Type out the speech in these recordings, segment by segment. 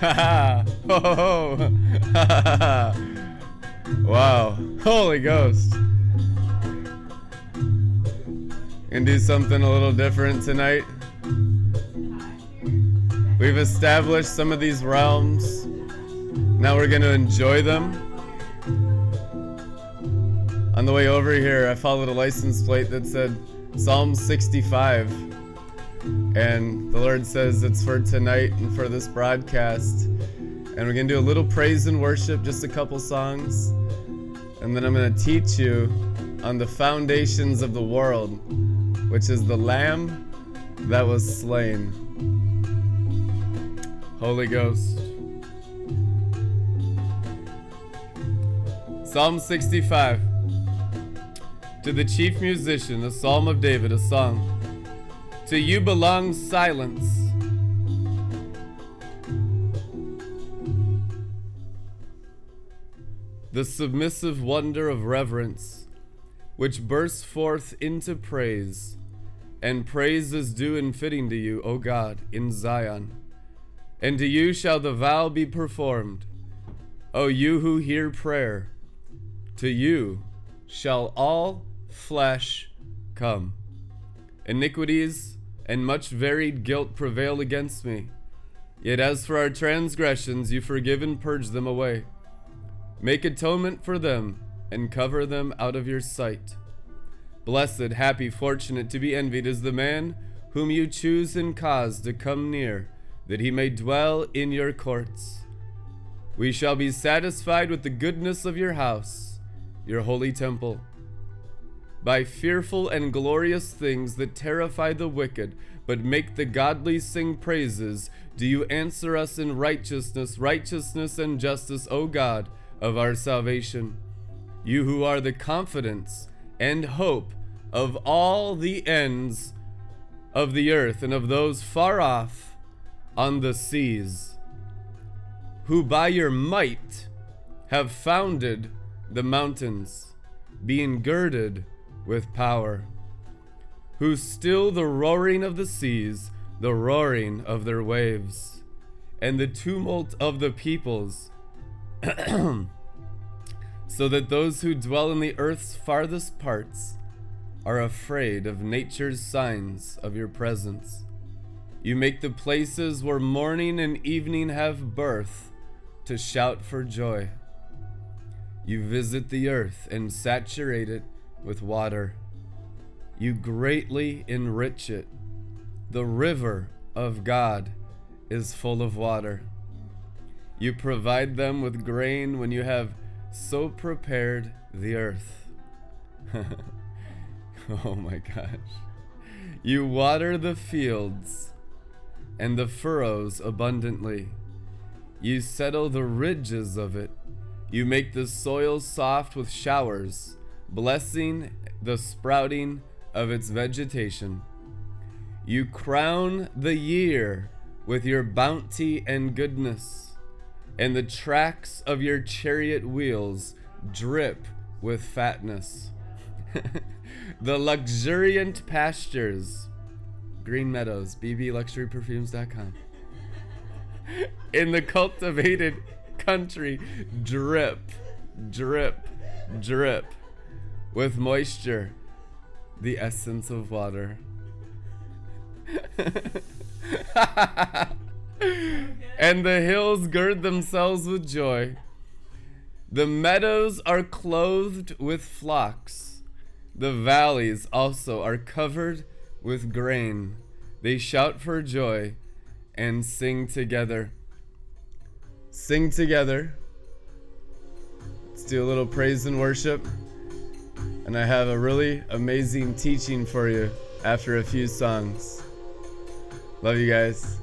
Ha ho ho! wow! Holy Ghost! Gonna do something a little different tonight. We've established some of these realms. Now we're gonna enjoy them. On the way over here, I followed a license plate that said Psalm 65. And the Lord says it's for tonight and for this broadcast. And we're going to do a little praise and worship, just a couple songs. And then I'm going to teach you on the foundations of the world, which is the Lamb that was slain. Holy Ghost. Psalm 65. To the chief musician, a psalm of David, a song. To you belongs silence. The submissive wonder of reverence, which bursts forth into praise, and praise is due and fitting to you, O God, in Zion. And to you shall the vow be performed, O you who hear prayer. To you shall all flesh come. Iniquities and much varied guilt prevail against me. Yet as for our transgressions, you forgive and purge them away. Make atonement for them and cover them out of your sight. Blessed, happy, fortunate, to be envied is the man whom you choose and cause to come near, that he may dwell in your courts. We shall be satisfied with the goodness of your house, your holy temple by fearful and glorious things that terrify the wicked, but make the godly sing praises, do you answer us in righteousness, righteousness and justice, O God of our salvation. You who are the confidence and hope of all the ends of the earth and of those far off on the seas, who by your might have founded the mountains, being girded with power, who still the roaring of the seas, the roaring of their waves, and the tumult of the peoples, so that those who dwell in the earth's farthest parts are afraid of nature's signs of your presence. You make the places where morning and evening have birth to shout for joy. You visit the earth and saturate it with water. You greatly enrich it. The river of God is full of water. You provide them with grain when you have so prepared the earth. oh my gosh. You water the fields and the furrows abundantly. You settle the ridges of it. You make the soil soft with showers blessing the sprouting of its vegetation. You crown the year with your bounty and goodness, and the tracks of your chariot wheels drip with fatness. the luxuriant pastures, Green Meadows, bbluxuryperfumes.com. In the cultivated country, drip, drip, drip with moisture, the essence of water. and the hills gird themselves with joy. The meadows are clothed with flocks. The valleys also are covered with grain. They shout for joy and sing together. Sing together. Let's do a little praise and worship and I have a really amazing teaching for you after a few songs. Love you guys.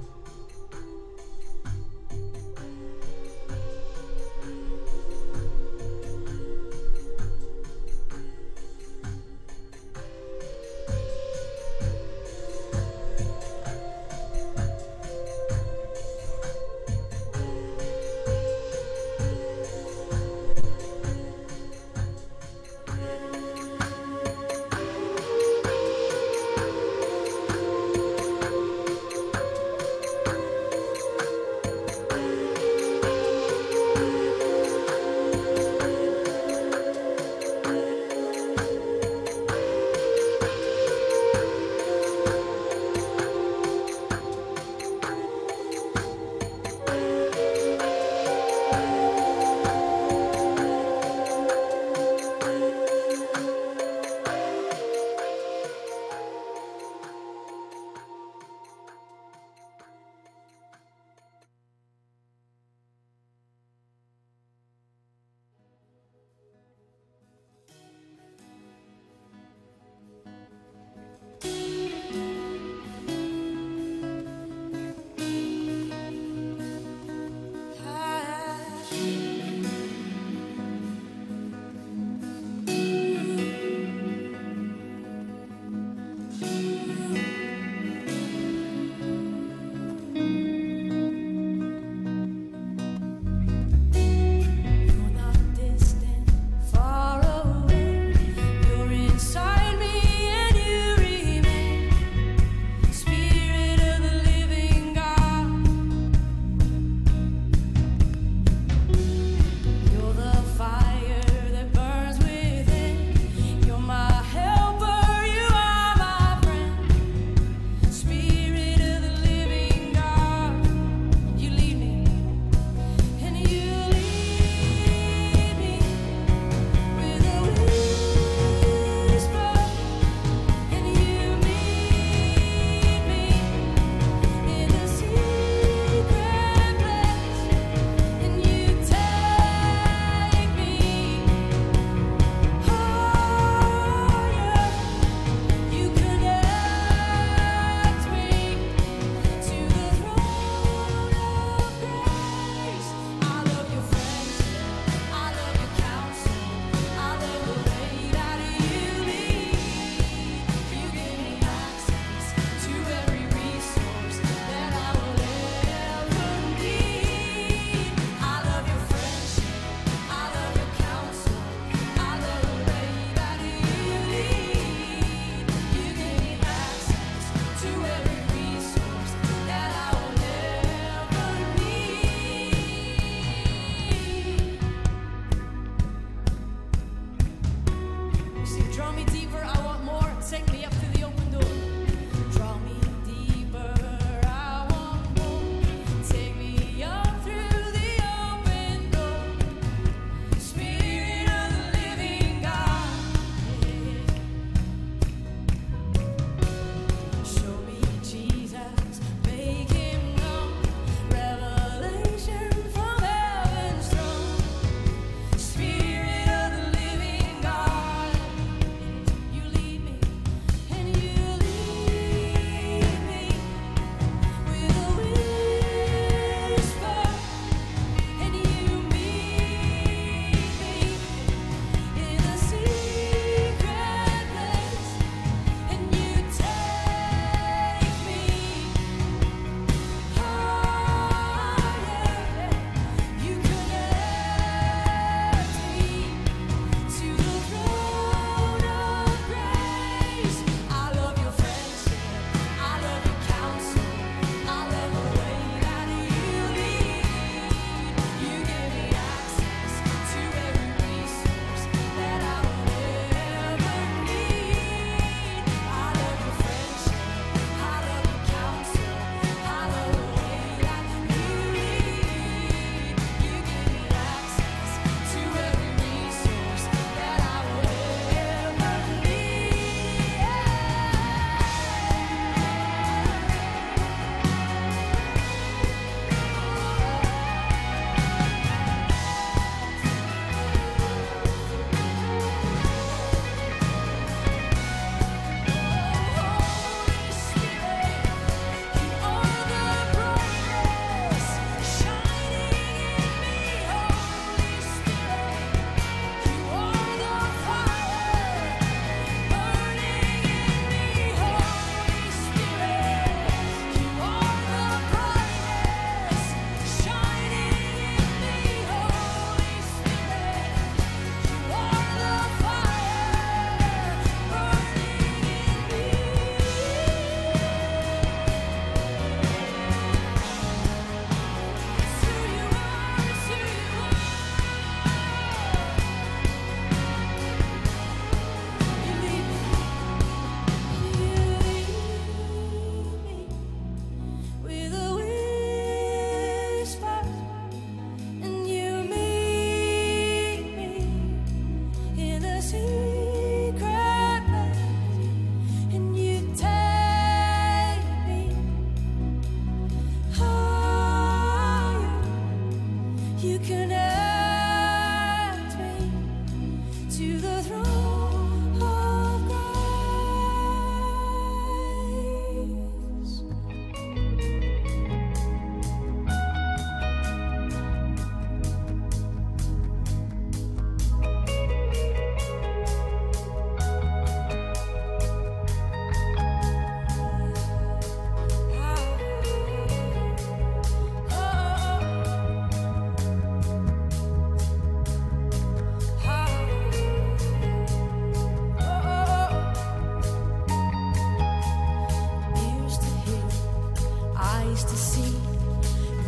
eyes to see.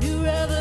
You rather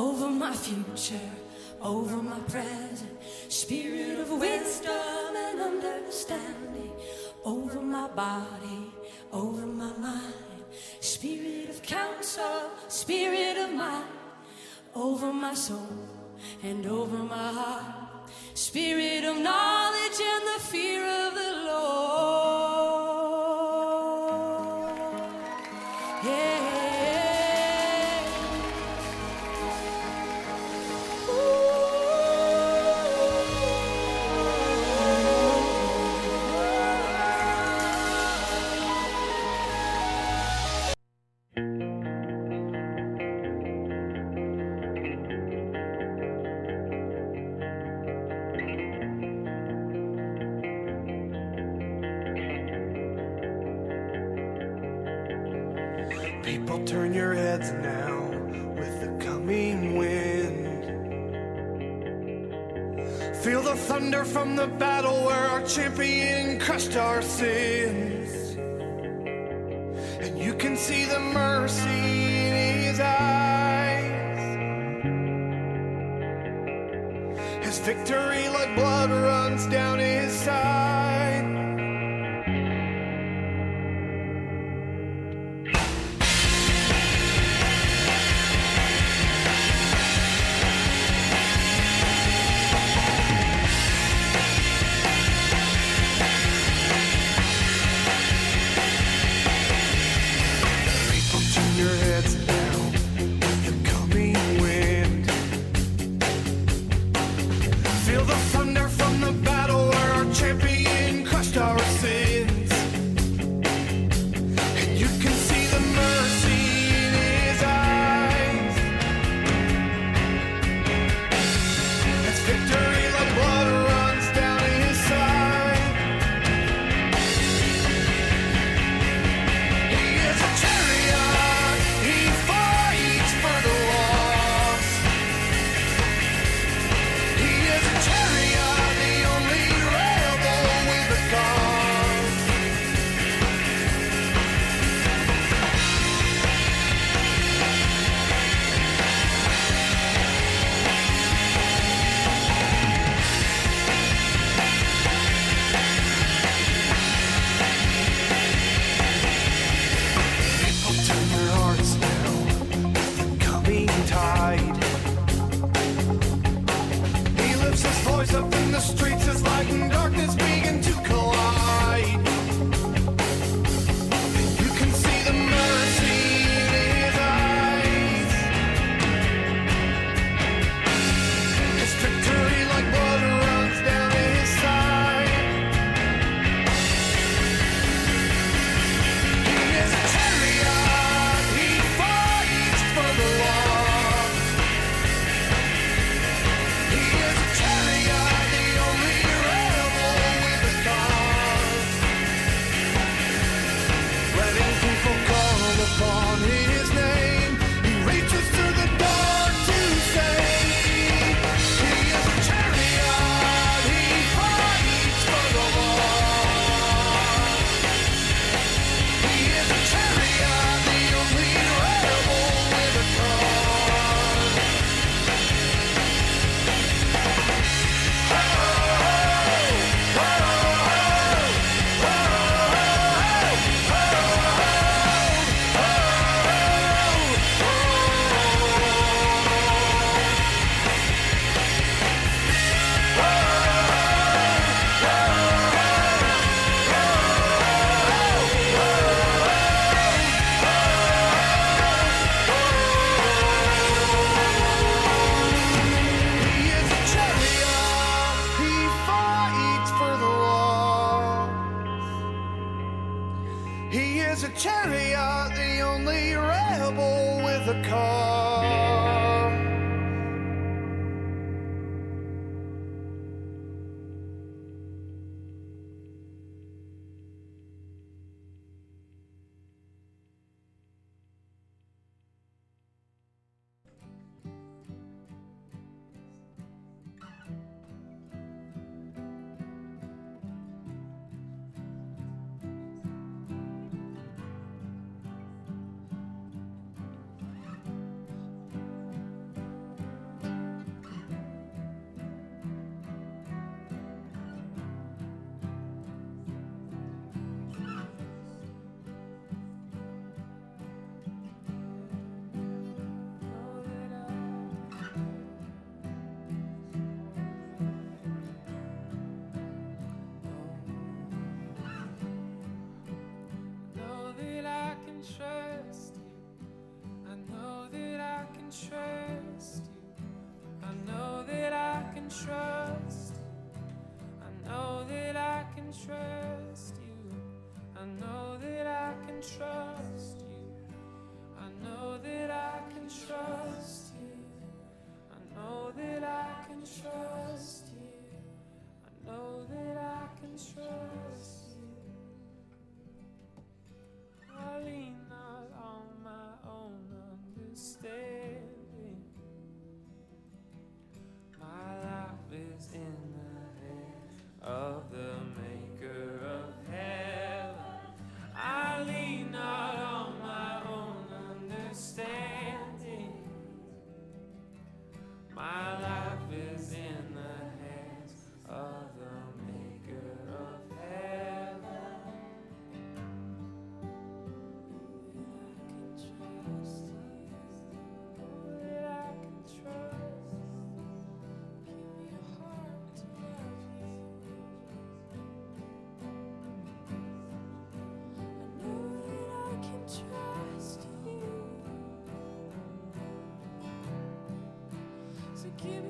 over my future, over my present. Spirit of wisdom and understanding, over my body, over my mind. Spirit of counsel, spirit of mind, over my soul and over my heart. Spirit of knowledge and the fear of the Lord call. Give me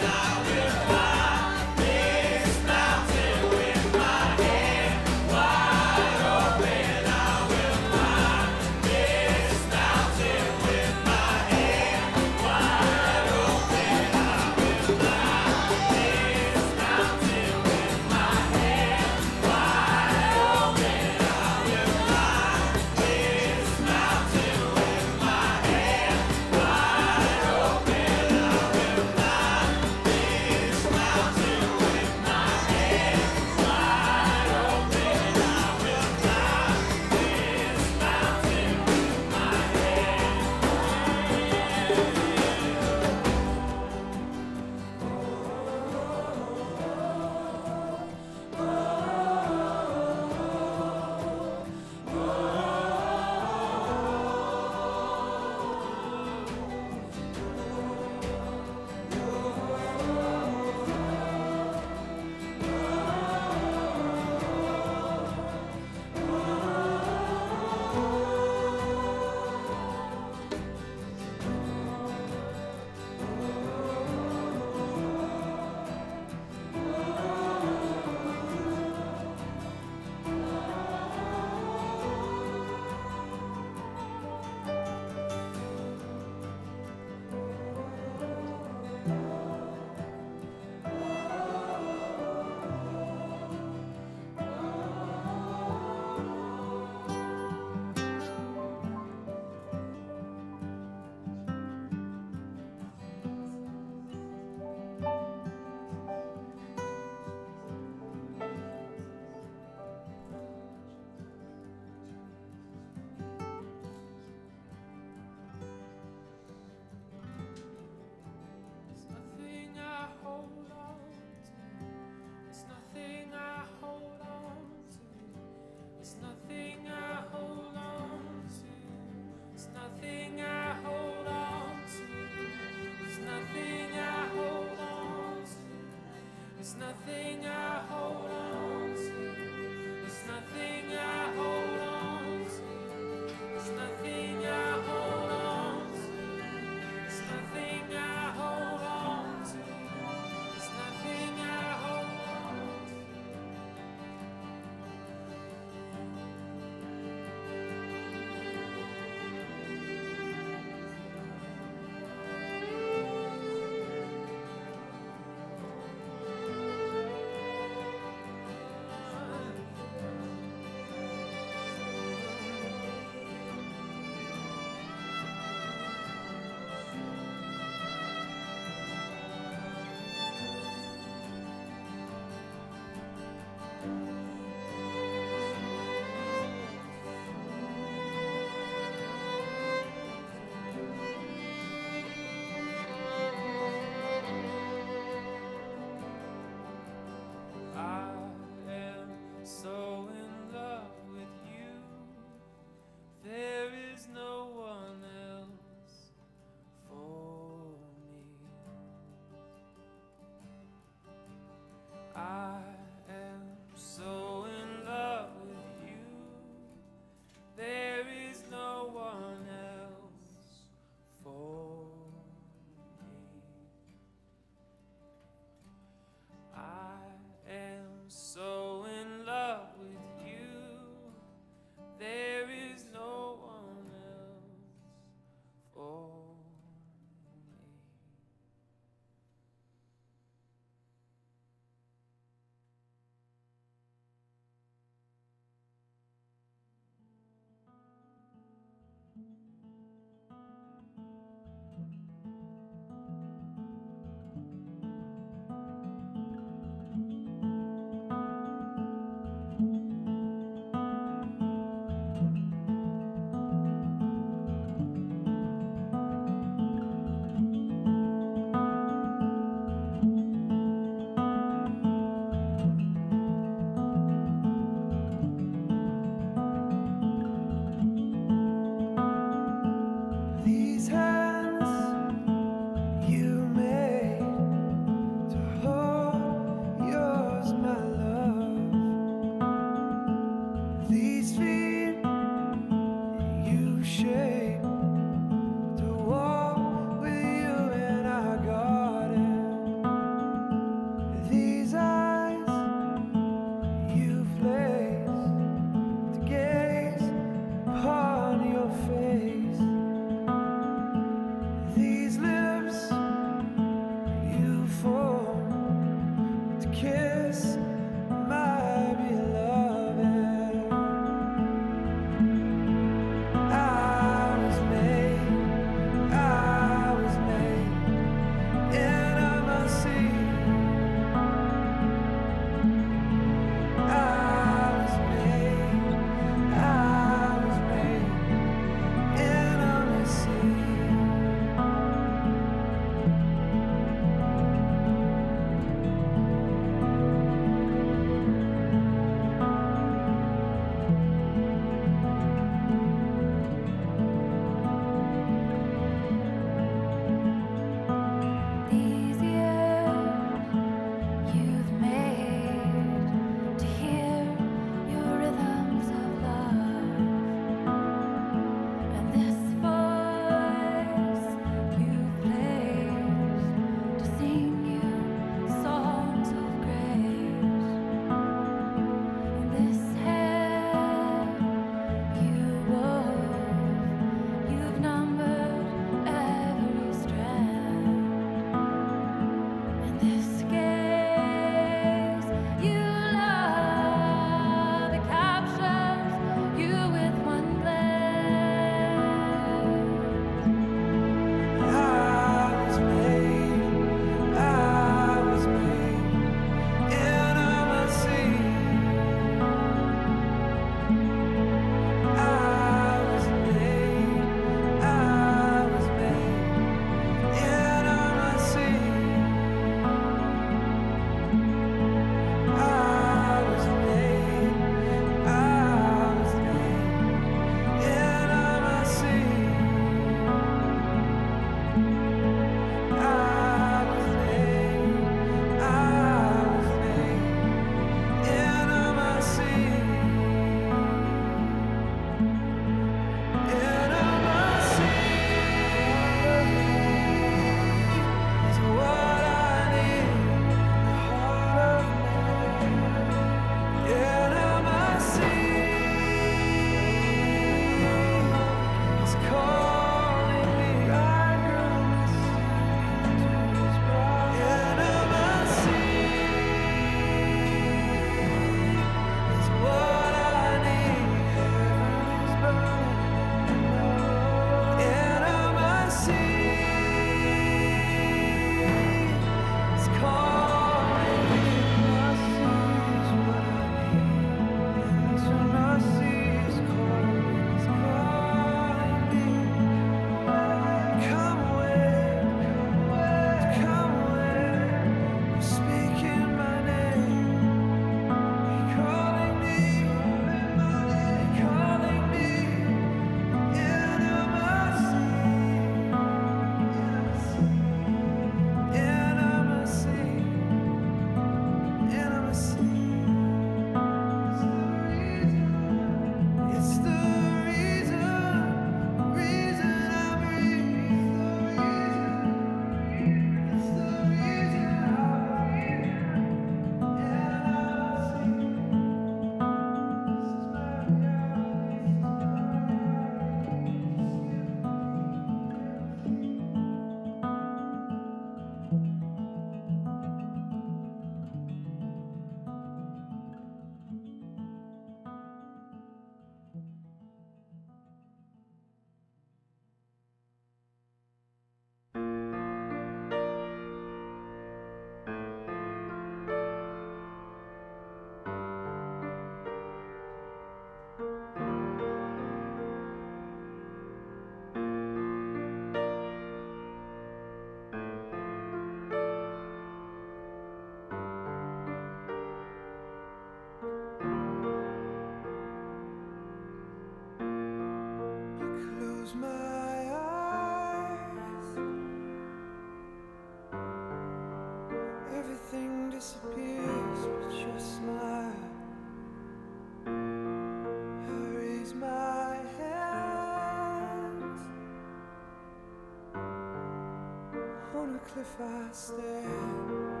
cliff I stand.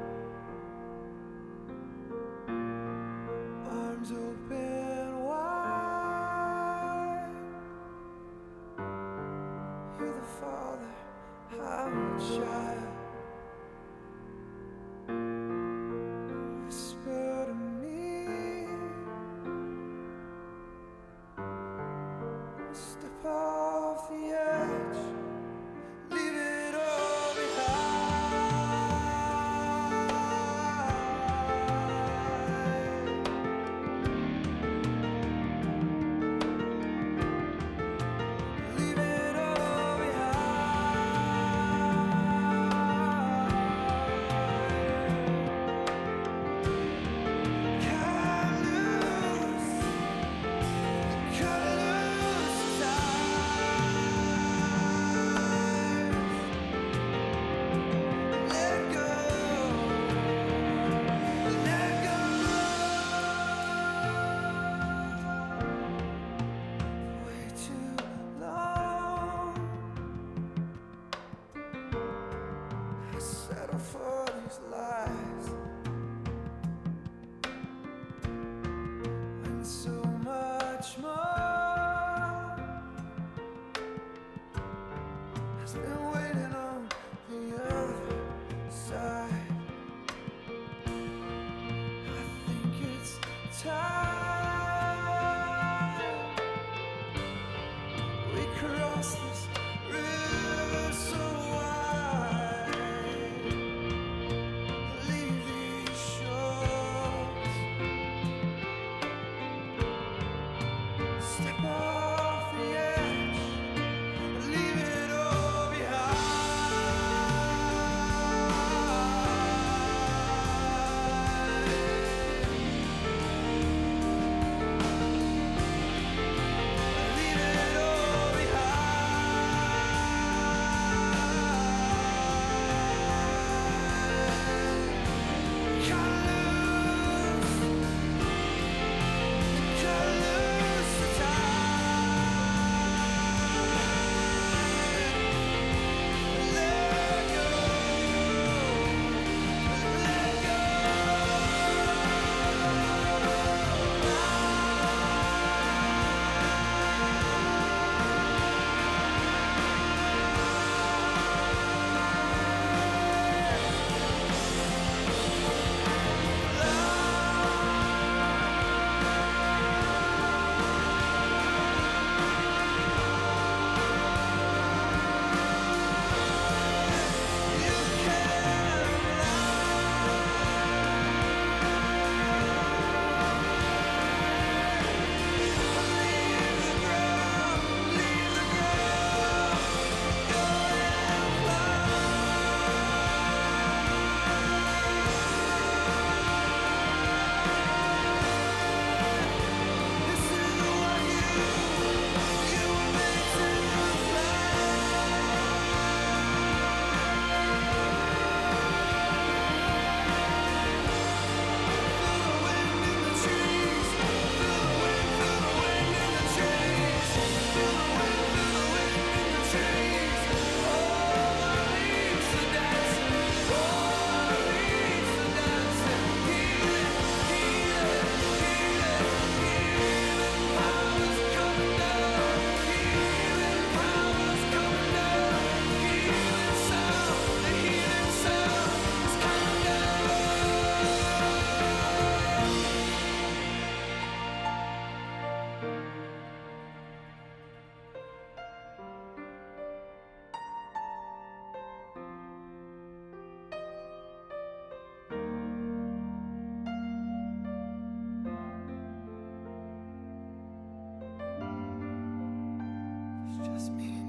It's me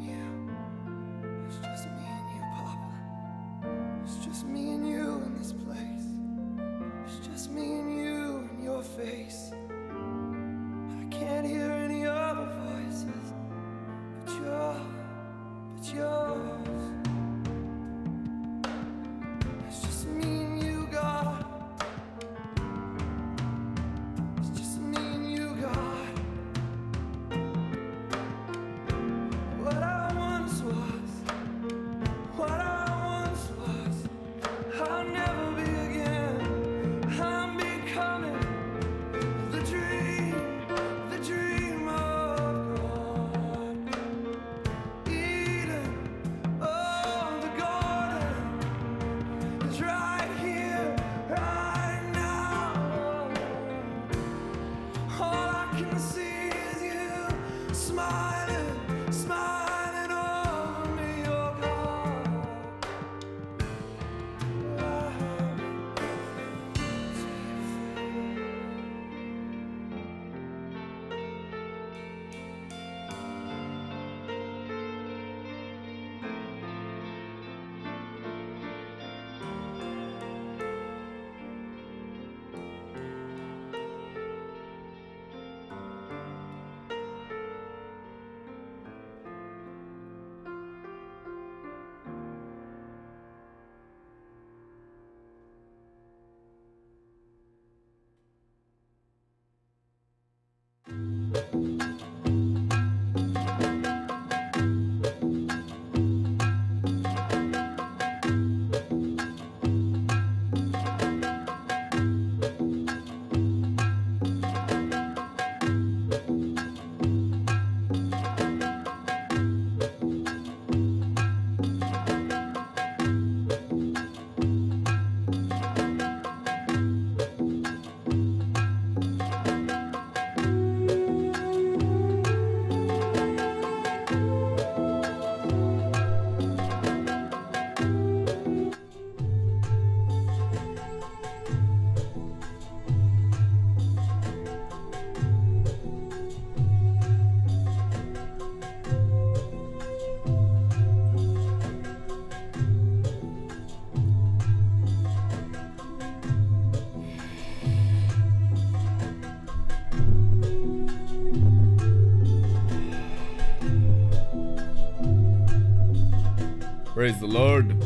Praise the Lord.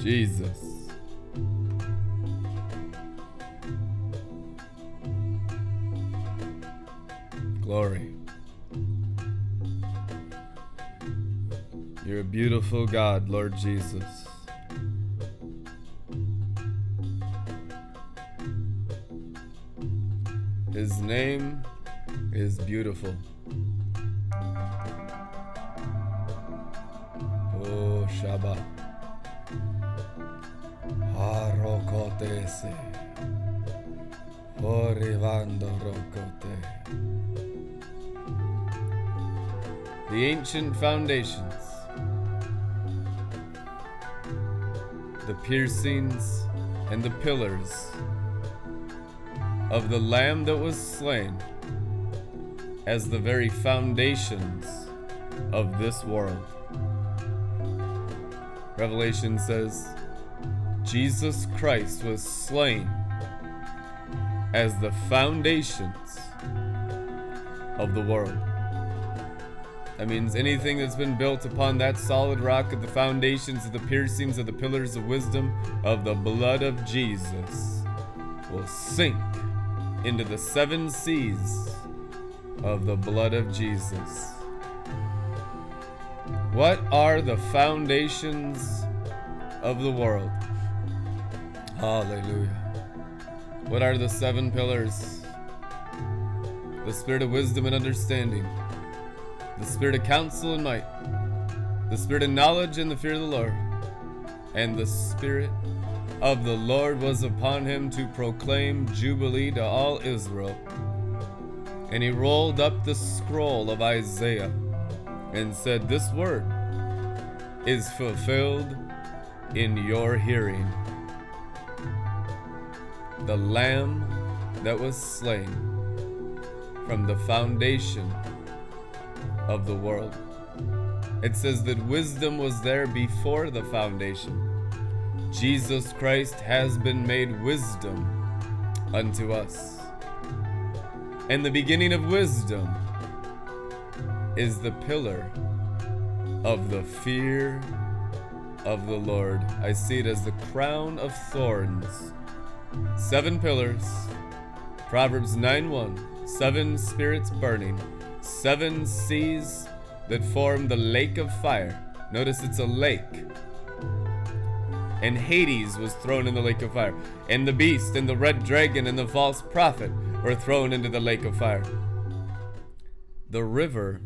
Jesus. Glory. You're a beautiful God, Lord Jesus. Beautiful. Oh, Shabbat. Harokotese. Orivando rokote. The ancient foundations. The piercings and the pillars of the Lamb that was slain as the very foundations of this world. Revelation says, Jesus Christ was slain as the foundations of the world. That means anything that's been built upon that solid rock of the foundations of the piercings of the pillars of wisdom of the blood of Jesus will sink into the seven seas of the blood of Jesus. What are the foundations of the world? Hallelujah. What are the seven pillars? The spirit of wisdom and understanding, the spirit of counsel and might, the spirit of knowledge and the fear of the Lord, and the spirit of the Lord was upon him to proclaim jubilee to all Israel. And he rolled up the scroll of Isaiah and said, This word is fulfilled in your hearing. The Lamb that was slain from the foundation of the world. It says that wisdom was there before the foundation. Jesus Christ has been made wisdom unto us. And the beginning of wisdom is the pillar of the fear of the Lord. I see it as the crown of thorns. Seven pillars. Proverbs 9 1. Seven spirits burning. Seven seas that form the lake of fire. Notice it's a lake and Hades was thrown in the lake of fire, and the beast and the red dragon and the false prophet were thrown into the lake of fire. the river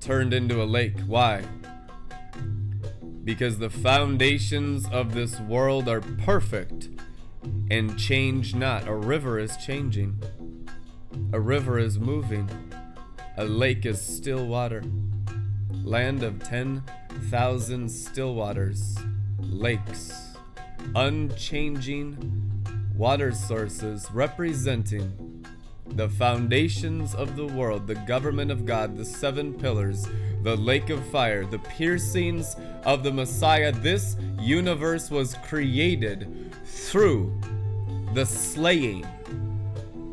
turned into a lake. Why? Because the foundations of this world are perfect and change not. A river is changing, a river is moving, a lake is still water. Land of 10,000 still waters, lakes, unchanging water sources representing the foundations of the world, the government of God, the seven pillars, the lake of fire, the piercings of the Messiah. This universe was created through the slaying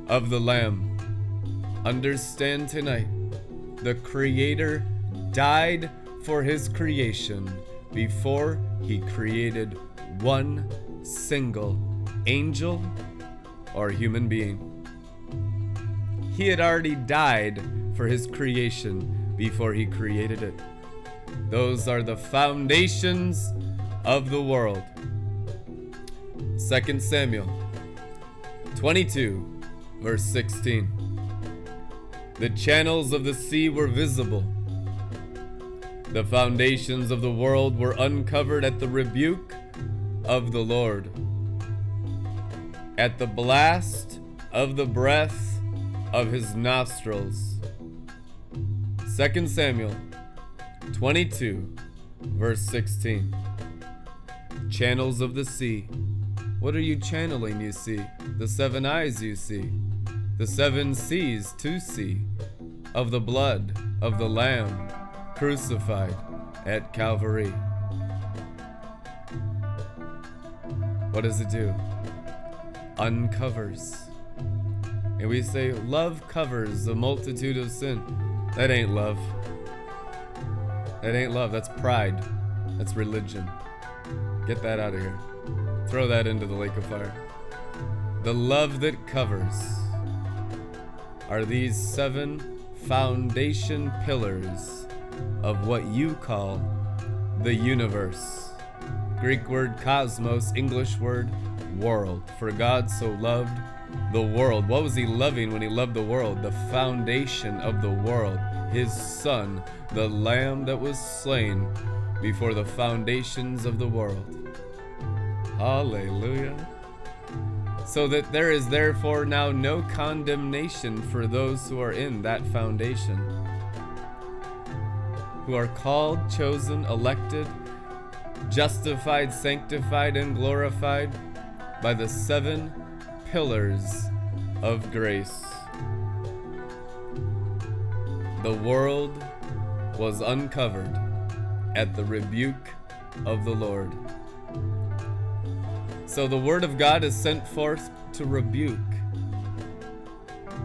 of the Lamb. Understand tonight, the Creator died for His creation before He created one single angel or human being. He had already died for his creation before he created it. Those are the foundations of the world. 2 Samuel 22, verse 16. The channels of the sea were visible. The foundations of the world were uncovered at the rebuke of the Lord. At the blast of the breath of his nostrils. 2 Samuel 22, verse 16. Channels of the sea. What are you channeling, you see? The seven eyes you see. The seven seas to see. Of the blood of the Lamb crucified at Calvary. What does it do? Uncovers. And we say, love covers a multitude of sin. That ain't love. That ain't love. That's pride. That's religion. Get that out of here. Throw that into the lake of fire. The love that covers are these seven foundation pillars of what you call the universe. Greek word cosmos, English word world. For God so loved the world. What was he loving when he loved the world? The foundation of the world. His son, the lamb that was slain before the foundations of the world. Hallelujah. So that there is therefore now no condemnation for those who are in that foundation, who are called, chosen, elected, justified, sanctified, and glorified by the seven pillars of grace. The world was uncovered at the rebuke of the Lord. So the word of God is sent forth to rebuke.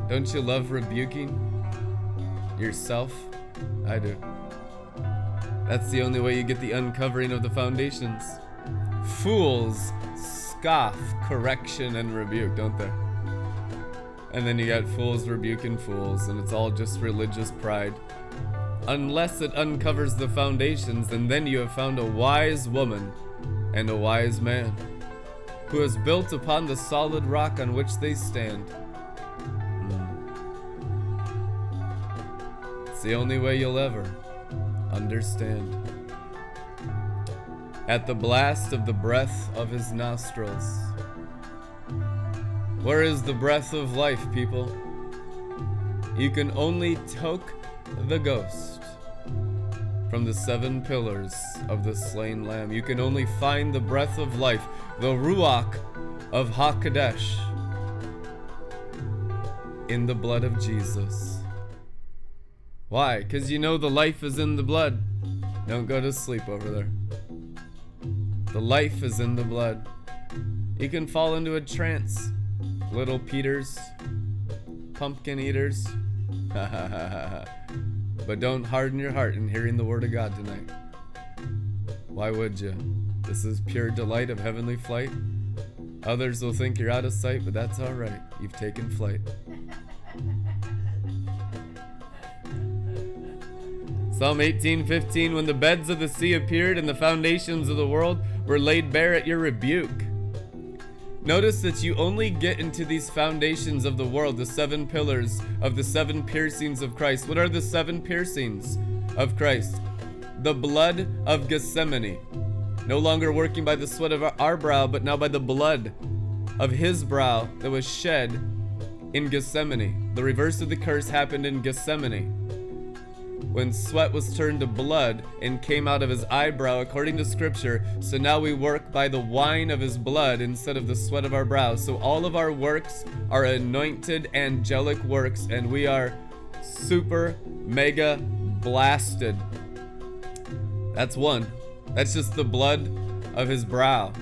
Don't you love rebuking yourself? I do. That's the only way you get the uncovering of the foundations. Fools scoff correction and rebuke, don't they? And then you got fools rebuking fools, and it's all just religious pride. Unless it uncovers the foundations, and then you have found a wise woman and a wise man who has built upon the solid rock on which they stand. Hmm. It's the only way you'll ever understand at the blast of the breath of his nostrils. Where is the breath of life, people? You can only toke the ghost from the seven pillars of the slain lamb. You can only find the breath of life, the ruach of Hakadesh, in the blood of Jesus. Why? Because you know the life is in the blood. Don't go to sleep over there. The life is in the blood. You can fall into a trance, little Peters, pumpkin eaters. but don't harden your heart in hearing the word of God tonight. Why would you? This is pure delight of heavenly flight. Others will think you're out of sight, but that's all right. You've taken flight. Psalm 18:15 When the beds of the sea appeared and the foundations of the world were laid bare at your rebuke. Notice that you only get into these foundations of the world, the seven pillars of the seven piercings of Christ. What are the seven piercings of Christ? The blood of Gethsemane. No longer working by the sweat of our- brow, but now by the blood of his brow that was shed in Gethsemane. The reverse of the curse happened in Gethsemane when sweat was turned to blood and came out of his eyebrow according to scripture. So now we work by the wine of his blood instead of the sweat of our brow. So all of our works are anointed angelic works and we are super mega blasted. That's one. That's just the blood of his brow.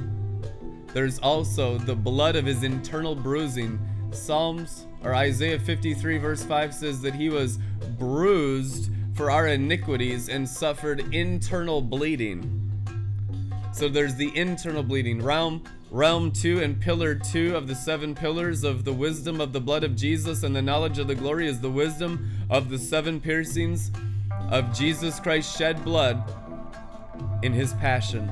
There's also the blood of his internal bruising. Psalms or isaiah 53 verse 5 says that he was bruised for our iniquities and suffered internal bleeding. So there's the internal bleeding. Realm realm 2 and pillar 2 of the seven pillars of the wisdom of the blood of Jesus and the knowledge of the glory is the wisdom of the seven piercings of Jesus Christ shed blood in his passion,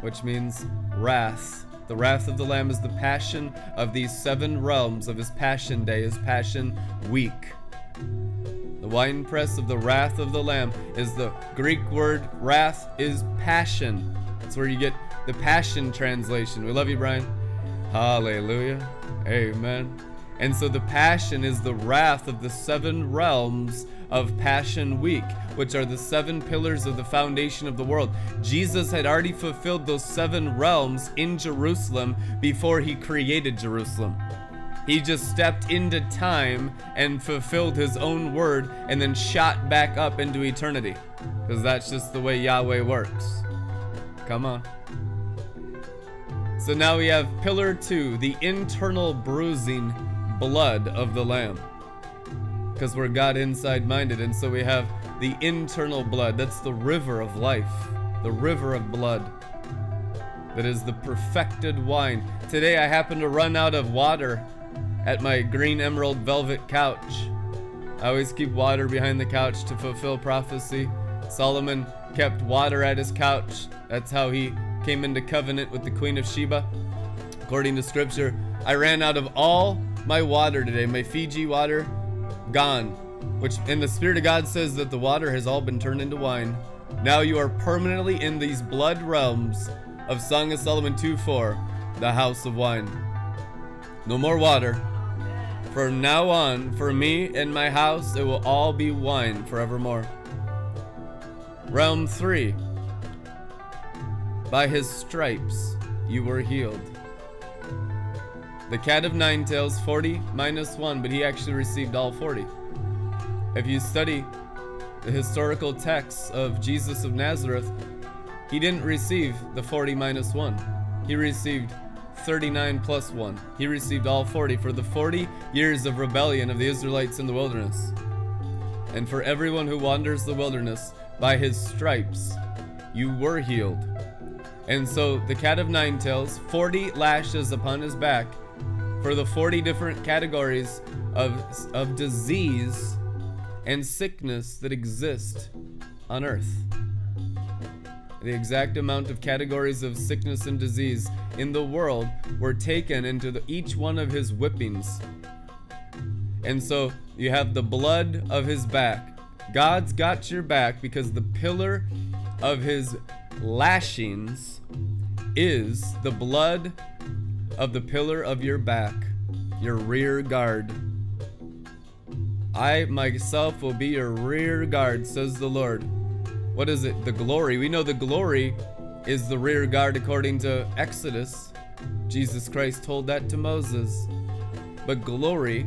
which means wrath. The wrath of the Lamb is the passion of these seven realms of his passion day, his passion week. The winepress of the wrath of the Lamb is the Greek word wrath is passion. That's where you get the passion translation. We love you, Brian. Hallelujah. Amen. And so the passion is the wrath of the seven realms of Passion Week, which are the seven pillars of the foundation of the world. Jesus had already fulfilled those seven realms in Jerusalem before he created Jerusalem. He just stepped into time and fulfilled his own word and then shot back up into eternity. Because that's just the way Yahweh works. Come on. So now we have pillar two, the internal bruising blood of the Lamb. Because we're God inside minded. And so we have the internal blood. That's the river of life, the river of blood. That is the perfected wine. Today I happen to run out of water at my green emerald velvet couch. I always keep water behind the couch to fulfill prophecy. Solomon kept water at his couch. That's how he came into covenant with the Queen of Sheba. According to scripture, I ran out of all my water today. My Fiji water gone. Which in the Spirit of God says that the water has all been turned into wine. Now you are permanently in these blood realms of Song of Solomon 2 4, the house of wine. No more water. From now on, for me and my house, it will all be wine forevermore. Realm 3. By his stripes you were healed. The cat of nine tails, 40 minus 1, but he actually received all 40. If you study the historical texts of Jesus of Nazareth, he didn't receive the 40 minus 1. He received 39 plus 1. He received all 40 for the 40 years of rebellion of the Israelites in the wilderness. And for everyone who wanders the wilderness, by his stripes you were healed. And so the cat of nine tails, 40 lashes upon his back, for the 40 different categories of, of disease and sickness that exist on earth. The exact amount of categories of sickness and disease in the world were taken into the, each one of his whippings. And so you have the blood of his back. God's got your back because the pillar of his lashings is the blood of the pillar of your back, your rear guard. I myself will be your rear guard, says the Lord. What is it? The glory. We know the glory is the rear guard according to Exodus. Jesus Christ told that to Moses. But glory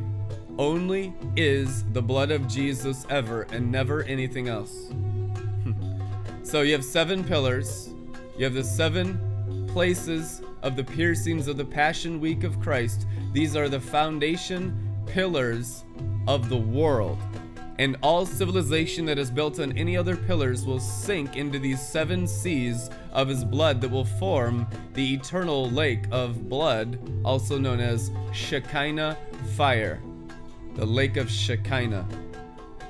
only is the blood of Jesus ever and never anything else. so you have seven pillars, you have the seven places of the piercings of the Passion Week of Christ. These are the foundation pillars of the world. And all civilization that is built on any other pillars will sink into these seven seas of his blood that will form the eternal lake of blood, also known as Shekinah fire. The lake of Shekinah.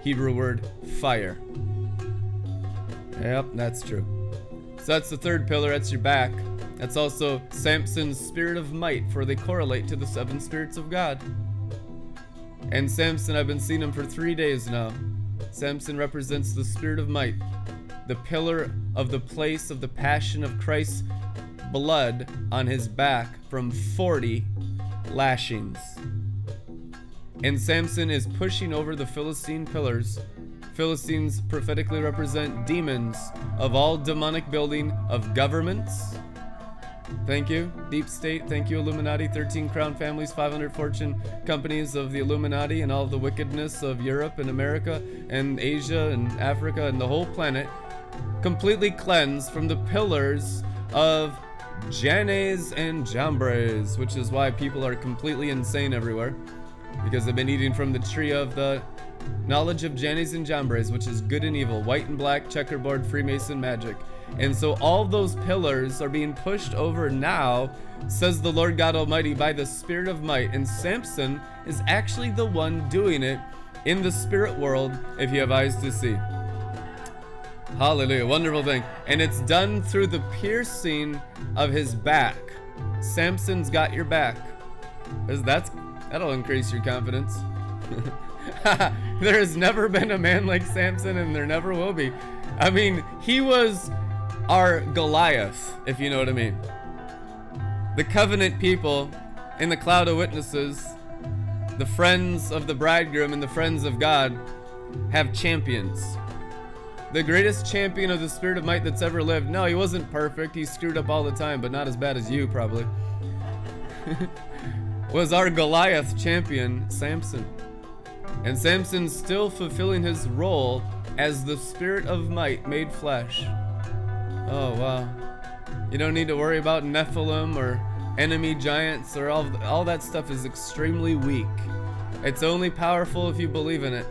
Hebrew word fire. Yep, that's true. So that's the third pillar, that's your back. That's also Samson's spirit of might, for they correlate to the seven spirits of God. And Samson, I've been seeing him for three days now. Samson represents the spirit of might, the pillar of the place of the passion of Christ's blood on his back from 40 lashings. And Samson is pushing over the Philistine pillars. Philistines prophetically represent demons of all demonic building of governments. Thank you, Deep State. Thank you, Illuminati. 13 crown families, 500 fortune companies of the Illuminati, and all the wickedness of Europe and America and Asia and Africa and the whole planet. Completely cleansed from the pillars of Jannes and Jambres, which is why people are completely insane everywhere because they've been eating from the tree of the knowledge of Jannes and Jambres, which is good and evil, white and black, checkerboard, Freemason magic. And so all those pillars are being pushed over now, says the Lord God Almighty, by the Spirit of might. And Samson is actually the one doing it in the spirit world, if you have eyes to see. Hallelujah, wonderful thing. And it's done through the piercing of his back. Samson's got your back. That's that'll increase your confidence. there has never been a man like Samson, and there never will be. I mean, he was our Goliath, if you know what I mean. The covenant people in the cloud of witnesses, the friends of the bridegroom and the friends of God, have champions. The greatest champion of the spirit of might that's ever lived. No, he wasn't perfect. He screwed up all the time, but not as bad as you, probably. was our Goliath champion, Samson. And Samson's still fulfilling his role as the spirit of might made flesh. Oh, wow. You don't need to worry about Nephilim or enemy giants or all, all that stuff is extremely weak. It's only powerful if you believe in it.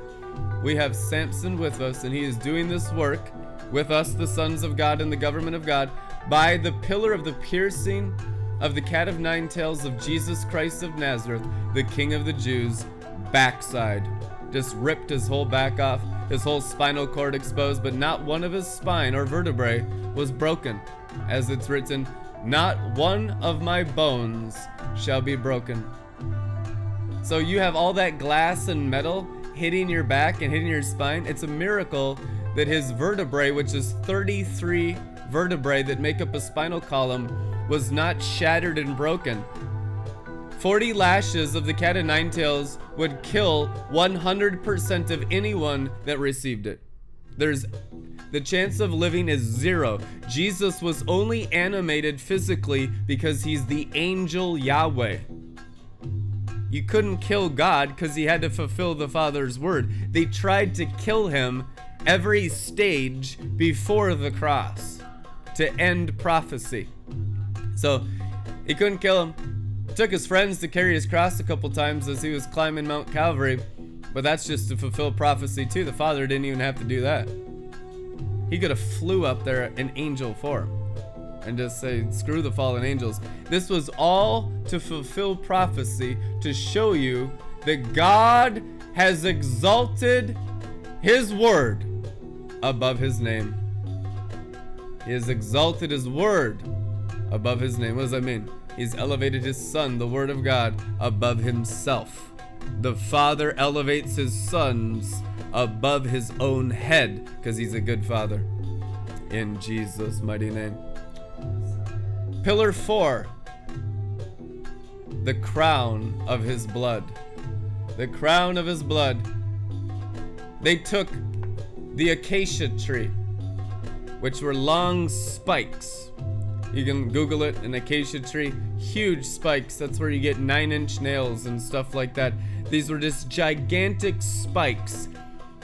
We have Samson with us, and he is doing this work with us, the sons of God and the government of God, by the pillar of the piercing of the cat of nine tails of Jesus Christ of Nazareth, the King of the Jews, backside. Just ripped his whole back off, his whole spinal cord exposed, but not one of his spine or vertebrae was broken. As it's written, Not one of my bones shall be broken. So you have all that glass and metal hitting your back and hitting your spine. It's a miracle that his vertebrae, which is 33 vertebrae that make up a spinal column, was not shattered and broken. 40 lashes of the cat of nine tails would kill 100% of anyone that received it. There's the chance of living is zero. Jesus was only animated physically because he's the angel Yahweh. You couldn't kill God because he had to fulfill the Father's word. They tried to kill him every stage before the cross to end prophecy. So he couldn't kill him. Took his friends to carry his cross a couple times as he was climbing Mount Calvary, but that's just to fulfill prophecy too. The Father didn't even have to do that. He could have flew up there in angel form and just say, screw the fallen angels. This was all to fulfill prophecy to show you that God has exalted his word above his name. He has exalted his word above his name. What does that mean? He's elevated his son, the word of God, above himself. The father elevates his sons above his own head because he's a good father. In Jesus' mighty name. Pillar 4 The crown of his blood. The crown of his blood. They took the acacia tree, which were long spikes. You can Google it, an acacia tree. Huge spikes. That's where you get nine inch nails and stuff like that. These were just gigantic spikes.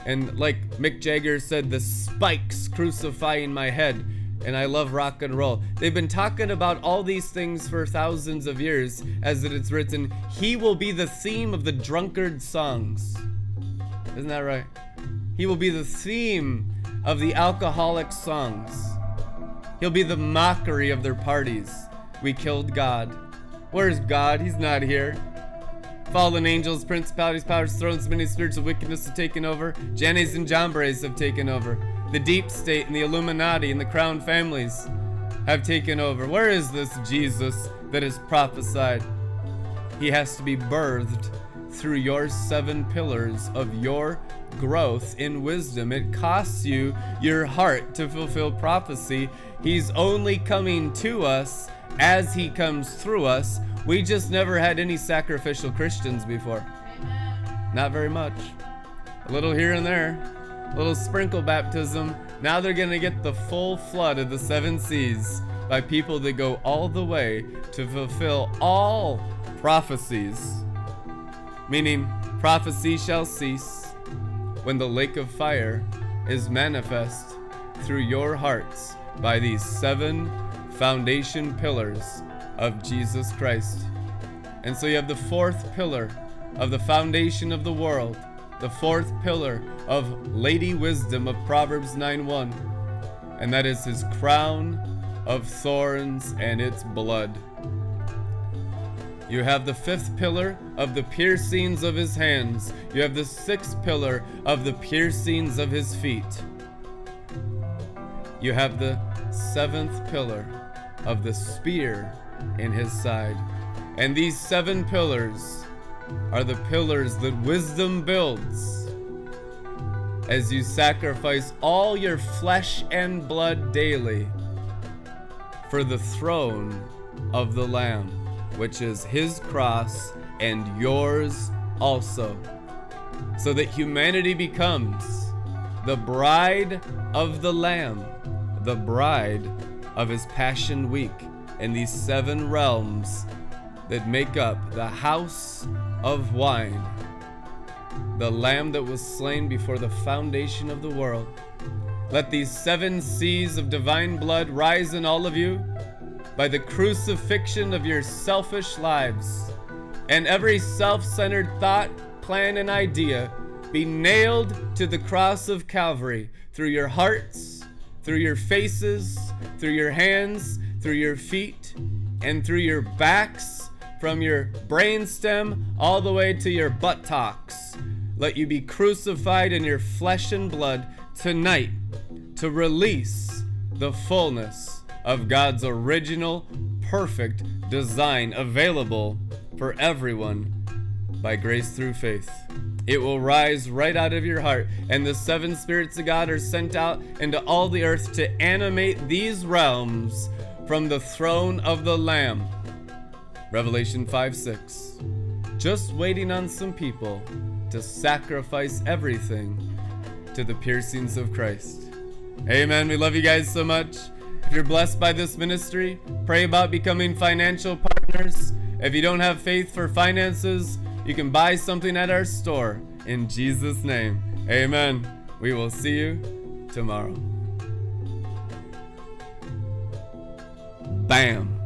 And like Mick Jagger said, the spikes crucifying my head. And I love rock and roll. They've been talking about all these things for thousands of years, as it is written, He will be the theme of the drunkard songs. Isn't that right? He will be the theme of the alcoholic songs. He'll be the mockery of their parties. We killed God. Where's God? He's not here. Fallen angels, principalities, powers, thrones, many spirits of wickedness have taken over. Jannes and Jambres have taken over. The deep state and the Illuminati and the crown families. have taken over. Where is this Jesus that is prophesied? He has to be birthed through your seven pillars of your growth in wisdom. It costs you your heart to fulfill prophecy. He's only coming to us as He comes through us. We just never had any sacrificial Christians before. Not very much. A little here and there, a little sprinkle baptism. Now they're going to get the full flood of the seven seas by people that go all the way to fulfill all prophecies. Meaning, prophecy shall cease when the lake of fire is manifest through your hearts by these seven foundation pillars of Jesus Christ. And so you have the fourth pillar of the foundation of the world, the fourth pillar of Lady Wisdom of Proverbs 9:1, and that is his crown of thorns and its blood. You have the fifth pillar of the piercings of his hands. You have the sixth pillar of the piercings of his feet. You have the seventh pillar of the spear in his side. And these seven pillars are the pillars that wisdom builds as you sacrifice all your flesh and blood daily for the throne of the Lamb, which is his cross and yours also, so that humanity becomes the bride of the Lamb, the bride of his Passion Week in these seven realms that make up the house of wine, the Lamb that was slain before the foundation of the world. Let these seven seas of divine blood rise in all of you by the crucifixion of your selfish lives, and every self centered thought, plan, and idea be nailed to the cross of Calvary through your hearts, through your faces, through your hands, through your feet, and through your backs, from your brainstem all the way to your buttocks. Let you be crucified in your flesh and blood tonight to release the fullness of God's original, perfect design available for everyone by grace through faith. It will rise right out of your heart, and the seven spirits of God are sent out into all the earth to animate these realms from the throne of the Lamb. Revelation 5 6. Just waiting on some people to sacrifice everything to the piercings of Christ. Amen. We love you guys so much. If you're blessed by this ministry, pray about becoming financial partners. If you don't have faith for finances, you can buy something at our store. In Jesus' name, amen. We will see you tomorrow. Bam.